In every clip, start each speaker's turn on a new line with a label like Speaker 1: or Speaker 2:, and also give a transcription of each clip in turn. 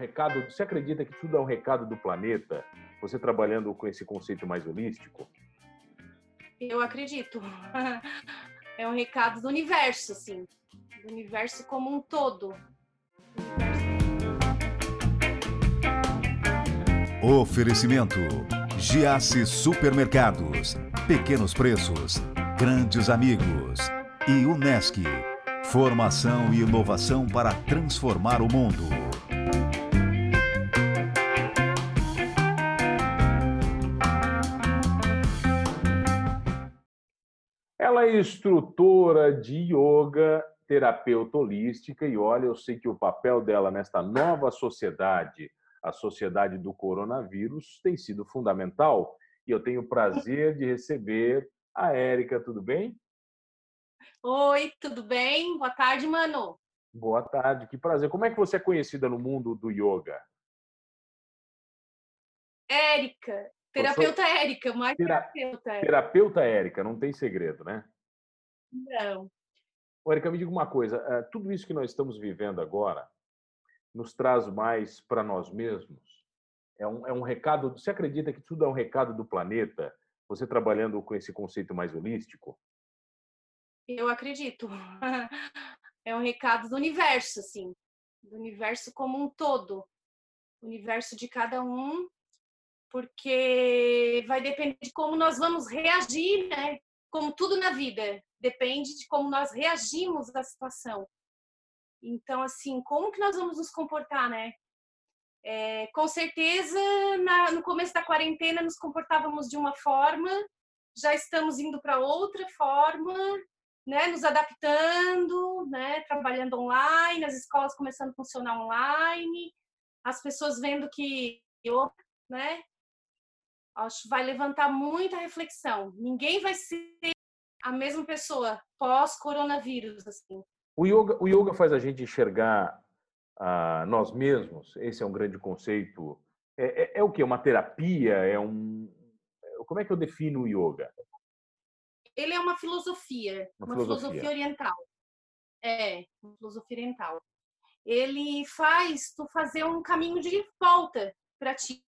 Speaker 1: recado. Você acredita que tudo é um recado do planeta? Você trabalhando com esse conceito mais holístico?
Speaker 2: Eu acredito. É um recado do universo, assim, do universo como um todo.
Speaker 3: Oferecimento: Giasse Supermercados, Pequenos Preços, Grandes Amigos e Unesc. Formação e inovação para transformar o mundo.
Speaker 1: Instrutora de yoga, terapeuta holística e olha, eu sei que o papel dela nesta nova sociedade, a sociedade do coronavírus, tem sido fundamental. E eu tenho o prazer de receber a Érica, tudo bem?
Speaker 2: Oi, tudo bem? Boa tarde, mano.
Speaker 1: Boa tarde, que prazer. Como é que você é conhecida no mundo do yoga?
Speaker 2: Érica, terapeuta Érica, mais
Speaker 1: Tera... terapeuta. Érica. Terapeuta Érica, não tem segredo, né?
Speaker 2: Não.
Speaker 1: Érica, me diga uma coisa, eh, tudo isso que nós estamos vivendo agora nos traz mais para nós mesmos? É um, é um recado, você acredita que tudo é um recado do planeta? Você trabalhando com esse conceito mais holístico?
Speaker 2: Eu acredito. É um recado do universo, assim, do universo como um todo, o universo de cada um, porque vai depender de como nós vamos reagir, né? Como tudo na vida, depende de como nós reagimos à situação. Então, assim, como que nós vamos nos comportar, né? É, com certeza, na, no começo da quarentena, nos comportávamos de uma forma, já estamos indo para outra forma, né, nos adaptando, né, trabalhando online, as escolas começando a funcionar online, as pessoas vendo que né, acho vai levantar muita reflexão. Ninguém vai ser a mesma pessoa pós coronavírus assim.
Speaker 1: O yoga, o yoga faz a gente enxergar uh, nós mesmos. Esse é um grande conceito. É, é, é o que? Uma terapia? É um como é que eu defino o yoga?
Speaker 2: ele é uma filosofia, uma, uma filosofia. filosofia. oriental. É, uma filosofia oriental. Ele faz tu fazer um caminho de volta para ti,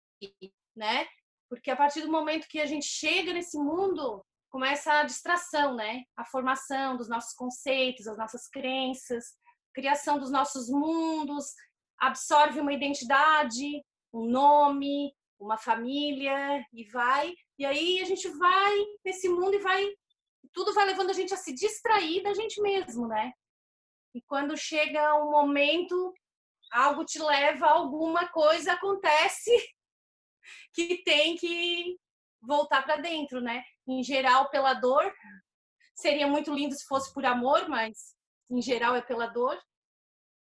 Speaker 2: né? Porque a partir do momento que a gente chega nesse mundo, começa a distração, né? A formação dos nossos conceitos, as nossas crenças, criação dos nossos mundos, absorve uma identidade, um nome, uma família e vai. E aí a gente vai nesse mundo e vai tudo vai levando a gente a se distrair da gente mesmo, né? E quando chega um momento, algo te leva alguma coisa acontece que tem que voltar para dentro, né? Em geral, pela dor. Seria muito lindo se fosse por amor, mas em geral é pela dor.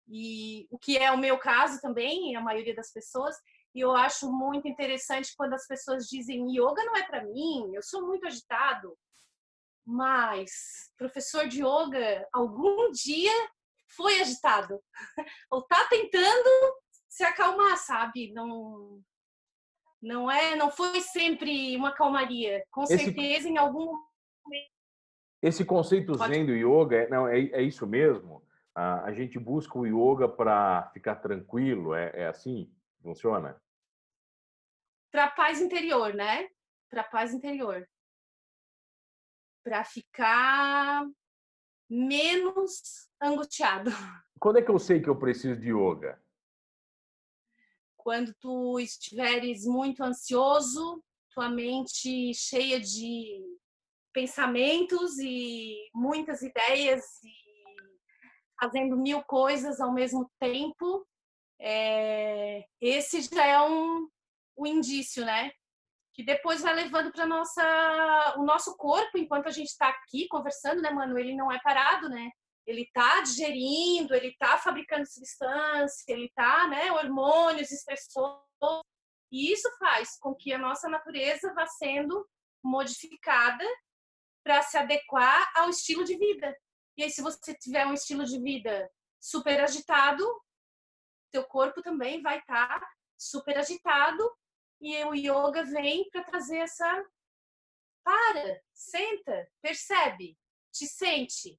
Speaker 2: E o que é o meu caso também, a maioria das pessoas. E eu acho muito interessante quando as pessoas dizem: yoga não é para mim, eu sou muito agitado. Mas professor de yoga algum dia foi agitado ou tá tentando se acalmar, sabe? Não não é, não foi sempre uma calmaria. Com esse, certeza em algum momento.
Speaker 1: Esse conceito Pode... zen do yoga, é, não é, é isso mesmo? A, a gente busca o yoga para ficar tranquilo, é, é assim? Funciona?
Speaker 2: Para paz interior, né? Para paz interior para ficar menos angustiado.
Speaker 1: Quando é que eu sei que eu preciso de yoga?
Speaker 2: Quando tu estiveres muito ansioso, tua mente cheia de pensamentos e muitas ideias e fazendo mil coisas ao mesmo tempo, é, esse já é um, um indício, né? que depois vai levando para nossa o nosso corpo enquanto a gente está aqui conversando, né, mano? Ele não é parado, né? Ele tá digerindo, ele tá fabricando substância, ele tá, né, hormônios, estressores. E isso faz com que a nossa natureza vá sendo modificada para se adequar ao estilo de vida. E aí, se você tiver um estilo de vida super agitado, teu corpo também vai estar tá super agitado e o yoga vem para trazer essa para, senta, percebe, te sente.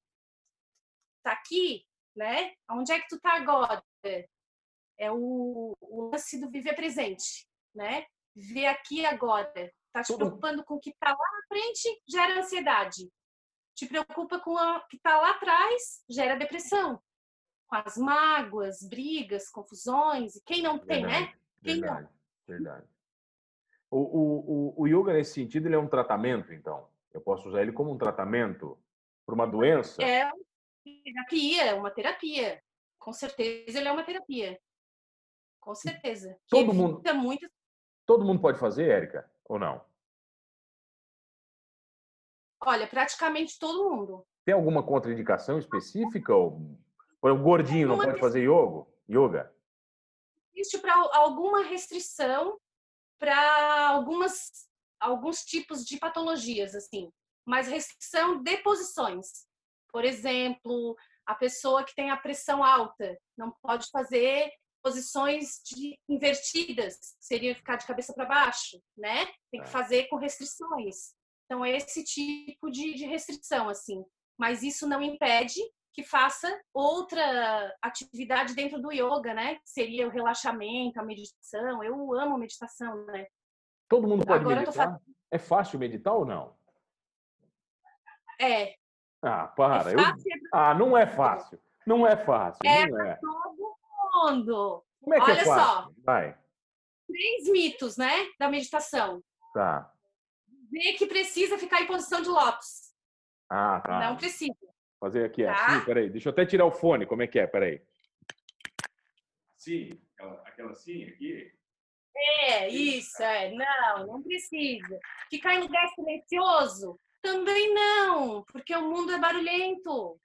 Speaker 2: Tá aqui, né? Onde é que tu tá agora? É o, o lance do viver presente, né? Viver aqui agora. Tá te preocupando com o que tá lá na frente, gera ansiedade. Te preocupa com o que tá lá atrás, gera depressão. Com as mágoas, brigas, confusões. E quem não tem, né?
Speaker 1: verdade,
Speaker 2: né? Quem
Speaker 1: verdade,
Speaker 2: não?
Speaker 1: verdade. O, o, o, yoga, nesse sentido, ele é um tratamento, então? Eu posso usar ele como um tratamento para uma doença?
Speaker 2: É terapia, uma terapia. Com certeza ele é uma terapia. Com certeza.
Speaker 1: Todo mundo,
Speaker 2: muito...
Speaker 1: todo mundo pode fazer, Érica, ou não?
Speaker 2: Olha, praticamente todo mundo.
Speaker 1: Tem alguma contraindicação específica? Ou... O gordinho não pode fazer yoga? yoga?
Speaker 2: Existe para alguma restrição para algumas alguns tipos de patologias assim, mas restrição de posições. Por exemplo, a pessoa que tem a pressão alta não pode fazer posições de invertidas, seria ficar de cabeça para baixo, né? Tem que é. fazer com restrições. Então, é esse tipo de, de restrição, assim. Mas isso não impede que faça outra atividade dentro do yoga, né? Que seria o relaxamento, a meditação. Eu amo meditação, né?
Speaker 1: Todo mundo pode Agora meditar? É fácil meditar ou não?
Speaker 2: É.
Speaker 1: Ah, para. É eu... Ah, não é fácil. Não é fácil.
Speaker 2: É
Speaker 1: não
Speaker 2: é. todo mundo.
Speaker 1: Como é que é
Speaker 2: Olha
Speaker 1: é fácil?
Speaker 2: só.
Speaker 1: Vai.
Speaker 2: Três mitos, né? Da meditação.
Speaker 1: Tá.
Speaker 2: Vê que precisa ficar em posição de lótus.
Speaker 1: Ah, tá.
Speaker 2: Não precisa.
Speaker 1: Fazer aqui, tá? assim, peraí. Deixa eu até tirar o fone, como é que é? Peraí. Sim, aquela, aquela assim aqui.
Speaker 2: É, isso, é. Não, não precisa. Ficar em lugar silencioso? Também não, porque o mundo é barulhento.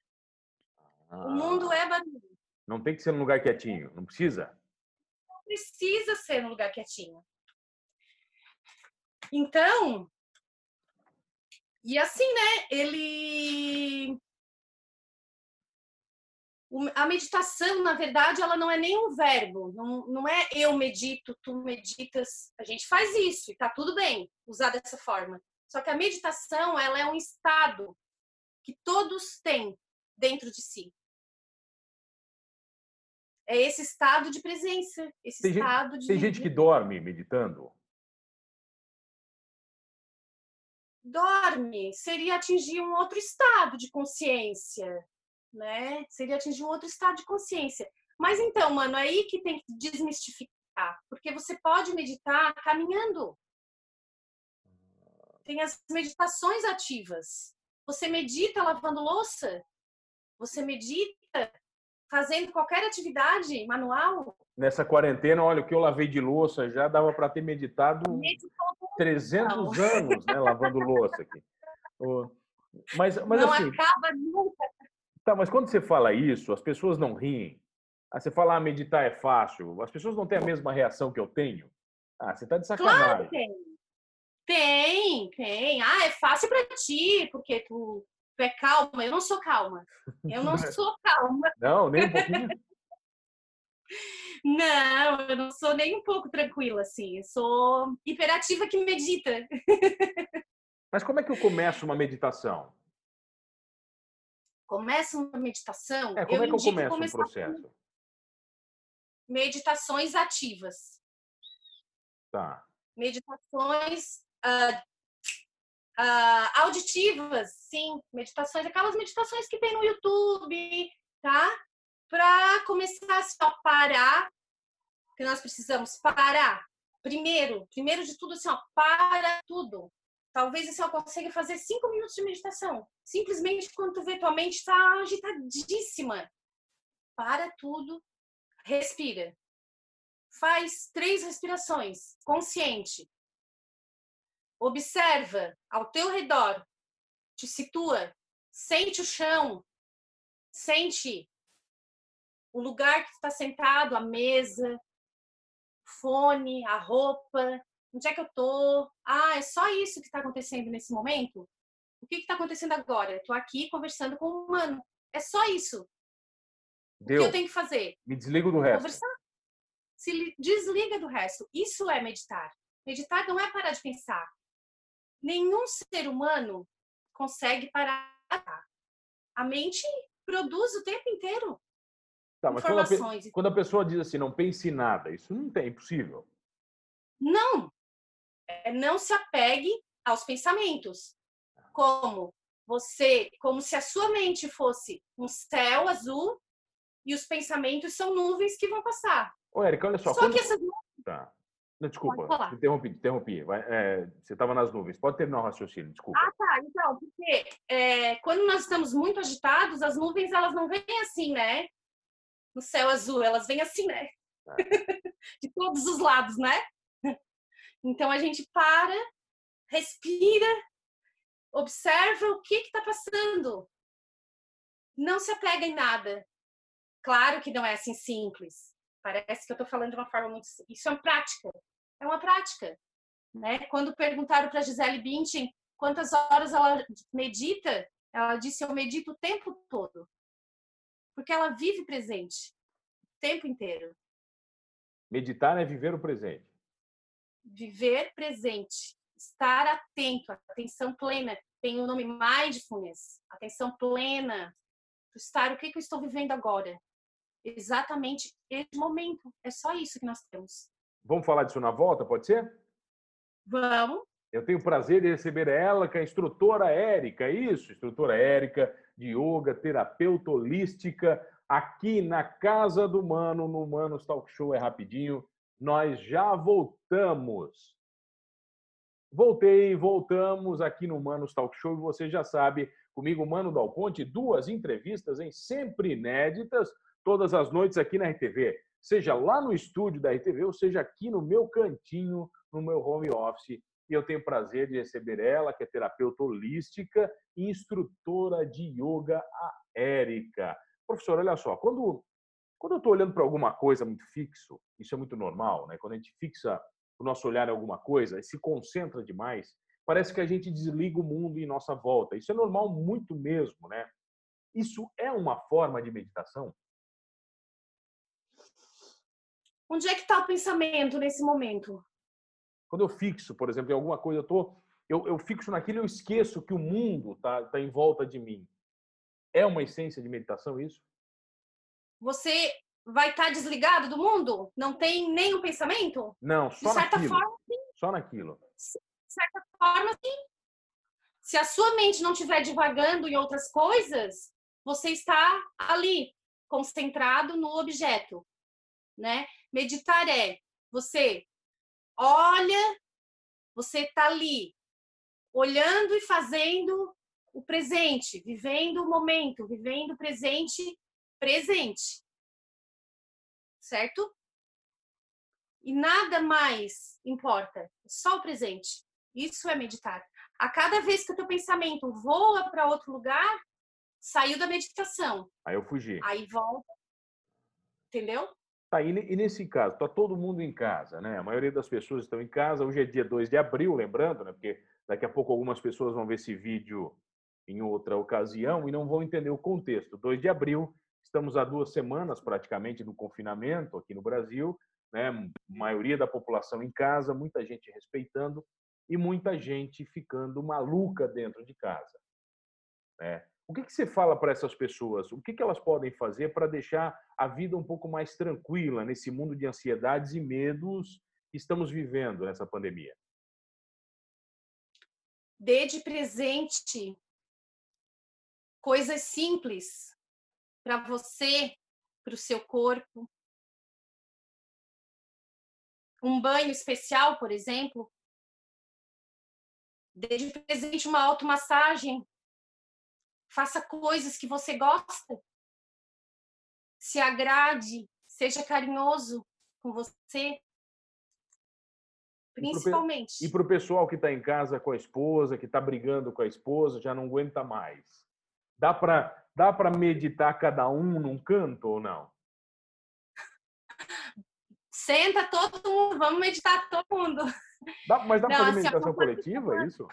Speaker 2: Ah, o mundo é barulhento.
Speaker 1: Não tem que ser num lugar quietinho, não precisa?
Speaker 2: Não precisa ser num lugar quietinho. Então, e assim, né? Ele a meditação, na verdade, ela não é nem um verbo, não, não é eu medito, tu meditas. A gente faz isso e tá tudo bem usar dessa forma. Só que a meditação, ela é um estado que todos têm dentro de si. É esse estado de presença, esse
Speaker 1: tem
Speaker 2: estado
Speaker 1: gente,
Speaker 2: de.
Speaker 1: Tem gente que dorme meditando?
Speaker 2: Dorme seria atingir um outro estado de consciência né? Seria atingir um outro estado de consciência. Mas então, mano, é aí que tem que desmistificar, porque você pode meditar caminhando. Tem as meditações ativas. Você medita lavando louça? Você medita fazendo qualquer atividade manual?
Speaker 1: Nessa quarentena, olha, o que eu lavei de louça já dava para ter meditado 300 anos, né, lavando louça aqui. Mas, mas
Speaker 2: não
Speaker 1: assim,
Speaker 2: acaba nunca
Speaker 1: Tá, mas quando você fala isso, as pessoas não riem. Ah, você fala, ah, meditar é fácil. As pessoas não têm a mesma reação que eu tenho. Ah, você tá de sacanagem.
Speaker 2: Claro que tem. Tem, tem. Ah, é fácil para ti, porque tu, tu é calma. Eu não sou calma. Eu não sou calma.
Speaker 1: Não, nem um pouquinho.
Speaker 2: Não, eu não sou nem um pouco tranquila, assim. Eu sou hiperativa que medita.
Speaker 1: Mas como é que eu começo uma meditação?
Speaker 2: começa uma meditação,
Speaker 1: é, como
Speaker 2: eu
Speaker 1: é que eu começo um processo?
Speaker 2: Meditações ativas.
Speaker 1: Tá.
Speaker 2: Meditações uh, uh, auditivas, sim. Meditações, aquelas meditações que tem no YouTube, tá? Para começar a parar, que nós precisamos parar. Primeiro, primeiro de tudo, assim, ó, para tudo. Talvez você assim, consiga fazer cinco minutos de meditação. Simplesmente quando tu vê tua mente está agitadíssima. Para tudo, respira. Faz três respirações, consciente. Observa ao teu redor. Te situa. Sente o chão. Sente o lugar que está sentado, a mesa, fone, a roupa, Onde é que eu tô? Ah, é só isso que está acontecendo nesse momento? O que está acontecendo agora? Tô aqui conversando com um humano. É só isso.
Speaker 1: Deu.
Speaker 2: O que eu tenho que fazer?
Speaker 1: Me desligo do resto.
Speaker 2: Conversar. Se desliga do resto. Isso é meditar. Meditar não é parar de pensar. Nenhum ser humano consegue parar. A mente produz o tempo inteiro.
Speaker 1: Tá, mas quando a, quando a, pessoa diz assim, não pense em nada, isso não tem, é impossível.
Speaker 2: Não. É, não se apegue aos pensamentos. Como você, como se a sua mente fosse um céu azul e os pensamentos são nuvens que vão passar.
Speaker 1: Ô, Érica, olha só. Só quando... que essas Tá. Não, desculpa, interrompi, interrompi. É, você estava nas nuvens. Pode terminar o raciocínio, desculpa.
Speaker 2: Ah, tá. Então, porque é, quando nós estamos muito agitados, as nuvens elas não vêm assim, né? No céu azul, elas vêm assim, né? Ah. De todos os lados, né? Então a gente para, respira, observa o que está passando. Não se apega em nada. Claro que não é assim simples. Parece que eu estou falando de uma forma muito. Isso é uma prática. É uma prática. Né? Quando perguntaram para Gisele Bündchen quantas horas ela medita, ela disse: Eu medito o tempo todo. Porque ela vive presente o tempo inteiro.
Speaker 1: Meditar é viver o presente.
Speaker 2: Viver presente. Estar atento, atenção plena. Tem o nome mindfulness, atenção plena. Estar o que, que eu estou vivendo agora exatamente esse momento. É só isso que nós temos.
Speaker 1: Vamos falar disso na volta, pode ser?
Speaker 2: Vamos.
Speaker 1: Eu tenho o prazer de receber ela, que é a instrutora Érica, é isso? Instrutora Érica de yoga, terapeuta holística, aqui na Casa do Mano, no Manos Talk Show. É rapidinho. Nós já voltamos. Voltei, voltamos aqui no Manos Talk Show e você já sabe, comigo, Mano Dal Ponte, duas entrevistas em sempre inéditas todas as noites aqui na RTV, seja lá no estúdio da RTV ou seja aqui no meu cantinho, no meu home office. E eu tenho o prazer de receber ela, que é terapeuta holística e instrutora de yoga, a Érica. Professor, olha só, quando, quando eu estou olhando para alguma coisa muito fixo, isso é muito normal, né? Quando a gente fixa o nosso olhar em alguma coisa e se concentra demais, parece que a gente desliga o mundo em nossa volta. Isso é normal muito mesmo, né? Isso é uma forma de meditação?
Speaker 2: Onde é que está o pensamento nesse momento?
Speaker 1: Quando eu fixo, por exemplo, em alguma coisa, eu, tô, eu, eu fixo naquilo e eu esqueço que o mundo está tá em volta de mim. É uma essência de meditação isso?
Speaker 2: Você vai estar tá desligado do mundo? Não tem nenhum pensamento?
Speaker 1: Não, só
Speaker 2: de certa
Speaker 1: naquilo.
Speaker 2: Forma, sim.
Speaker 1: Só naquilo.
Speaker 2: De certa forma, sim. Se a sua mente não estiver divagando em outras coisas, você está ali, concentrado no objeto, né? Meditar é você olha, você está ali, olhando e fazendo o presente, vivendo o momento, vivendo o presente, presente. Certo? E nada mais importa, só o presente. Isso é meditar. A cada vez que o teu pensamento voa para outro lugar, saiu da meditação.
Speaker 1: Aí eu fugi.
Speaker 2: Aí volta. Entendeu?
Speaker 1: Tá, e nesse caso, está todo mundo em casa, né? A maioria das pessoas estão em casa. Hoje é dia 2 de abril, lembrando, né? Porque daqui a pouco algumas pessoas vão ver esse vídeo em outra ocasião e não vão entender o contexto. 2 de abril, estamos há duas semanas praticamente do confinamento aqui no Brasil, né? Maioria da população em casa, muita gente respeitando e muita gente ficando maluca dentro de casa. Né? O que, que você fala para essas pessoas? O que, que elas podem fazer para deixar a vida um pouco mais tranquila nesse mundo de ansiedades e medos que estamos vivendo nessa pandemia?
Speaker 2: Dê de presente coisas simples para você, para o seu corpo. Um banho especial, por exemplo. Dê de presente uma automassagem faça coisas que você gosta, se agrade, seja carinhoso com você. Principalmente.
Speaker 1: E para o pessoal que está em casa com a esposa, que está brigando com a esposa, já não aguenta mais. Dá para dá meditar cada um num canto ou não?
Speaker 2: Senta todo mundo, vamos meditar todo mundo.
Speaker 1: Dá, mas dá para fazer meditação coletiva, é isso?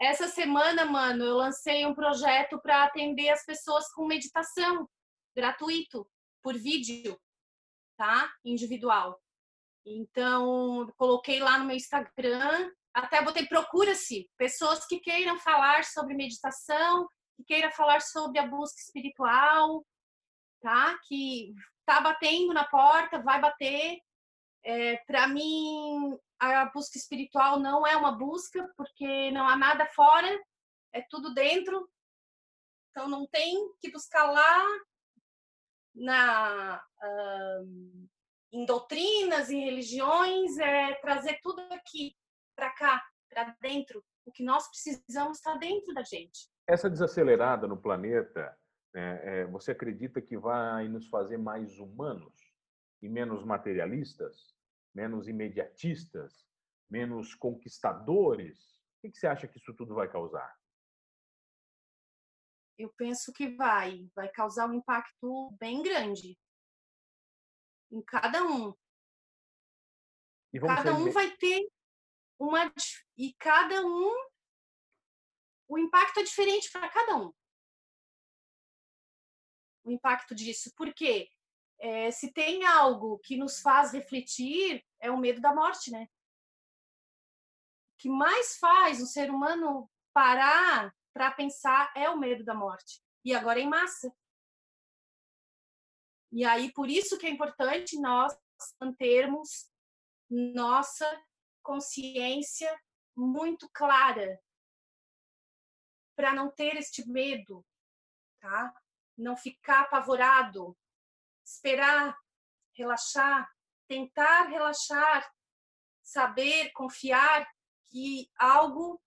Speaker 2: Essa semana, mano, eu lancei um projeto para atender as pessoas com meditação gratuito por vídeo, tá? Individual. Então, coloquei lá no meu Instagram, até botei procura-se pessoas que queiram falar sobre meditação, que queiram falar sobre a busca espiritual. tá? Que tá batendo na porta, vai bater. É, para mim, a busca espiritual não é uma busca, porque não há nada fora, é tudo dentro. Então, não tem que buscar lá na, em doutrinas, em religiões, é trazer tudo aqui, para cá, para dentro. O que nós precisamos está dentro da gente.
Speaker 1: Essa desacelerada no planeta, é, é, você acredita que vai nos fazer mais humanos e menos materialistas, menos imediatistas, menos conquistadores? O que você acha que isso tudo vai causar?
Speaker 2: Eu penso que vai, vai causar um impacto bem grande em cada um. cada um vai ter uma e cada um o impacto é diferente para cada um. O impacto disso, porque é, se tem algo que nos faz refletir é o medo da morte, né? O que mais faz o ser humano parar para pensar é o medo da morte. E agora em massa. E aí, por isso que é importante nós mantermos nossa consciência muito clara para não ter este medo, tá? Não ficar apavorado, esperar, relaxar, tentar relaxar, saber, confiar que algo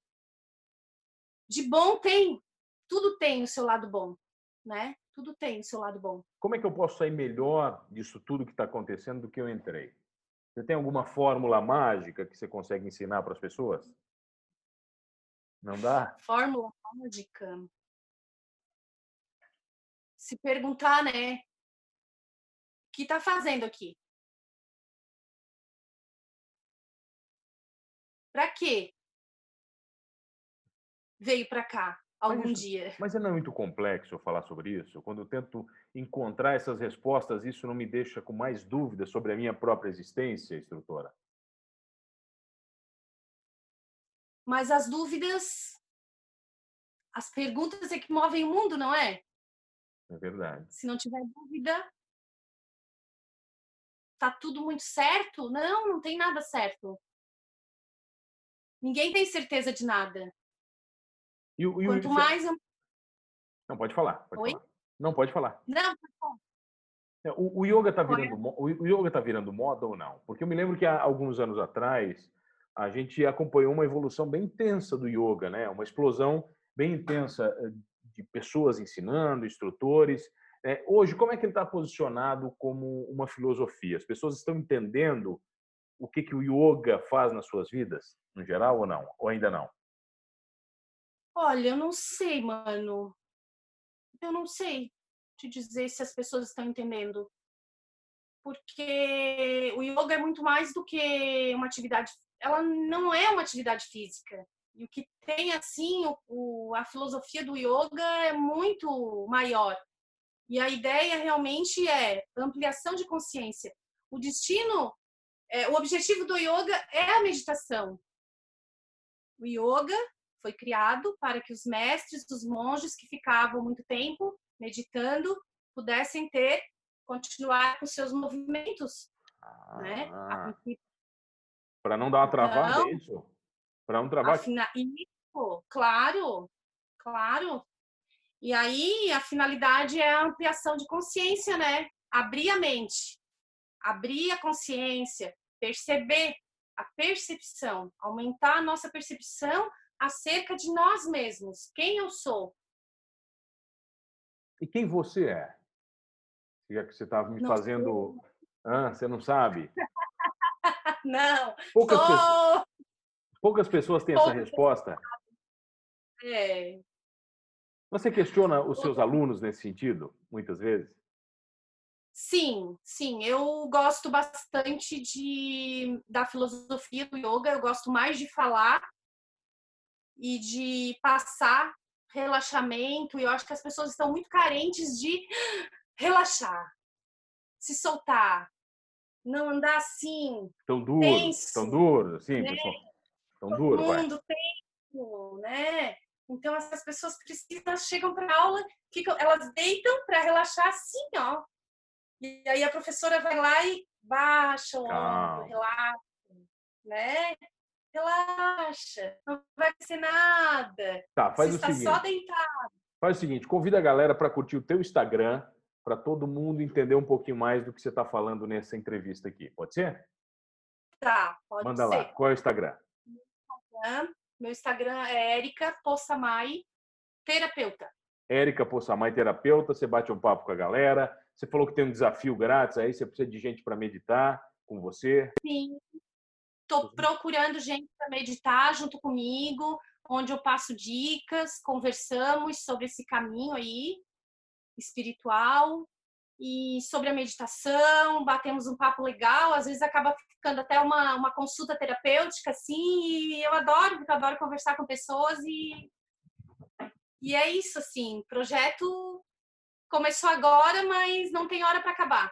Speaker 2: de bom tem, tudo tem o seu lado bom, né? Tudo tem o seu lado bom.
Speaker 1: Como é que eu posso sair melhor disso tudo que está acontecendo do que eu entrei? Você tem alguma fórmula mágica que você consegue ensinar para as pessoas? Não dá?
Speaker 2: Fórmula mágica. Se perguntar, né? O que está fazendo aqui? Para quê? Veio para cá algum
Speaker 1: mas
Speaker 2: dia.
Speaker 1: Mas não é muito complexo falar sobre isso? Quando eu tento encontrar essas respostas, isso não me deixa com mais dúvidas sobre a minha própria existência, instrutora?
Speaker 2: Mas as dúvidas, as perguntas é que movem o mundo, não é?
Speaker 1: É verdade.
Speaker 2: Se não tiver dúvida, tá tudo muito certo? Não, não tem nada certo. Ninguém tem certeza de nada.
Speaker 1: E, e Quanto mais. Não, pode falar. Pode Oi? Falar. Não, pode falar.
Speaker 2: Não, pode falar.
Speaker 1: É, o, o yoga está virando, o yoga tá virando moda ou não? Porque eu me lembro que há alguns anos atrás a gente acompanhou uma evolução bem intensa do yoga, né? Uma explosão bem intensa eh, de pessoas ensinando, instrutores. É, hoje, como é que ele está posicionado como uma filosofia? As pessoas estão entendendo o que, que o yoga faz nas suas vidas, no geral, ou não? Ou ainda não?
Speaker 2: Olha, eu não sei, mano. Eu não sei te dizer se as pessoas estão entendendo. Porque o yoga é muito mais do que uma atividade. Ela não é uma atividade física. E o que tem, assim, o, o, a filosofia do yoga é muito maior. E a ideia realmente é ampliação de consciência. O destino, é, o objetivo do yoga é a meditação. O yoga foi criado para que os mestres, os monges que ficavam muito tempo meditando, pudessem ter, continuar com seus movimentos. Né? Ah,
Speaker 1: né? Para não dar uma travada, então, é isso? Para não travar?
Speaker 2: Fina... Isso, claro, claro. E aí a finalidade é a ampliação de consciência, né? Abrir a mente, abrir a consciência, perceber a percepção, aumentar a nossa percepção acerca de nós mesmos. Quem eu sou?
Speaker 1: E quem você é? Já que você estava me não fazendo. Ah, você não sabe?
Speaker 2: não.
Speaker 1: Poucas, oh! pessoas... Poucas pessoas têm essa resposta.
Speaker 2: É.
Speaker 1: Você questiona os seus alunos nesse sentido, muitas vezes?
Speaker 2: Sim, sim. Eu gosto bastante de, da filosofia do yoga. Eu gosto mais de falar e de passar relaxamento. E eu acho que as pessoas estão muito carentes de relaxar, se soltar, não andar assim.
Speaker 1: Tão duro, tenso, tão duro, assim, né? pessoal. Tão duro,
Speaker 2: mundo tenso, né? Então essas pessoas precisam, chegam para aula, ficam, elas deitam para relaxar assim, ó. E aí a professora vai lá e baixa o ombro, relaxa, né? Relaxa, não vai ser nada.
Speaker 1: Tá, faz
Speaker 2: Você
Speaker 1: o está seguinte.
Speaker 2: só deitado.
Speaker 1: Faz o seguinte, convida a galera para curtir o teu Instagram, para todo mundo entender um pouquinho mais do que você está falando nessa entrevista aqui. Pode ser?
Speaker 2: Tá, pode
Speaker 1: Manda
Speaker 2: ser.
Speaker 1: lá. Qual é o Instagram?
Speaker 2: Meu Instagram é Erika Possamay, terapeuta.
Speaker 1: Érica Possamay, terapeuta. Você bate um papo com a galera. Você falou que tem um desafio grátis aí, você precisa de gente para meditar com você.
Speaker 2: Sim. Estou procurando gente para meditar junto comigo, onde eu passo dicas, conversamos sobre esse caminho aí espiritual e sobre a meditação, batemos um papo legal, às vezes acaba ficando até uma, uma consulta terapêutica, assim, e eu adoro, porque eu adoro conversar com pessoas e, e é isso, assim, projeto começou agora, mas não tem hora para acabar.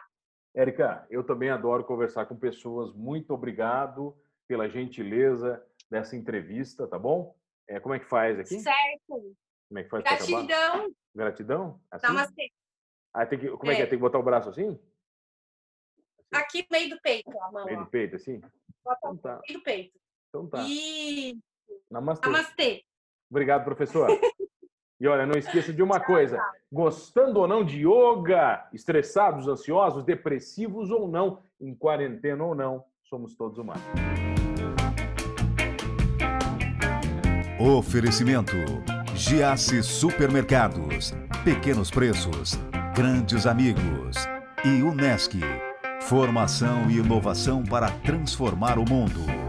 Speaker 1: Érica, eu também adoro conversar com pessoas, muito obrigado pela gentileza dessa entrevista, tá bom? É, como é que faz aqui?
Speaker 2: Certo.
Speaker 1: Como é que faz
Speaker 2: Gratidão.
Speaker 1: Gratidão?
Speaker 2: Assim? Namastê.
Speaker 1: Ah, tem que, como é. é. que é? Tem que botar o braço assim?
Speaker 2: Aqui no meio do peito, a mão.
Speaker 1: Meio do peito, assim?
Speaker 2: Bota então tá. meio do peito.
Speaker 1: Então tá.
Speaker 2: E...
Speaker 1: Namastê.
Speaker 2: Namastê.
Speaker 1: Obrigado, professor. E olha, não esqueça de uma coisa: gostando ou não de yoga, estressados, ansiosos, depressivos ou não, em quarentena ou não, somos todos humanos.
Speaker 3: Oferecimento: Giasse Supermercados, Pequenos Preços, Grandes Amigos e Unesc. Formação e inovação para transformar o mundo.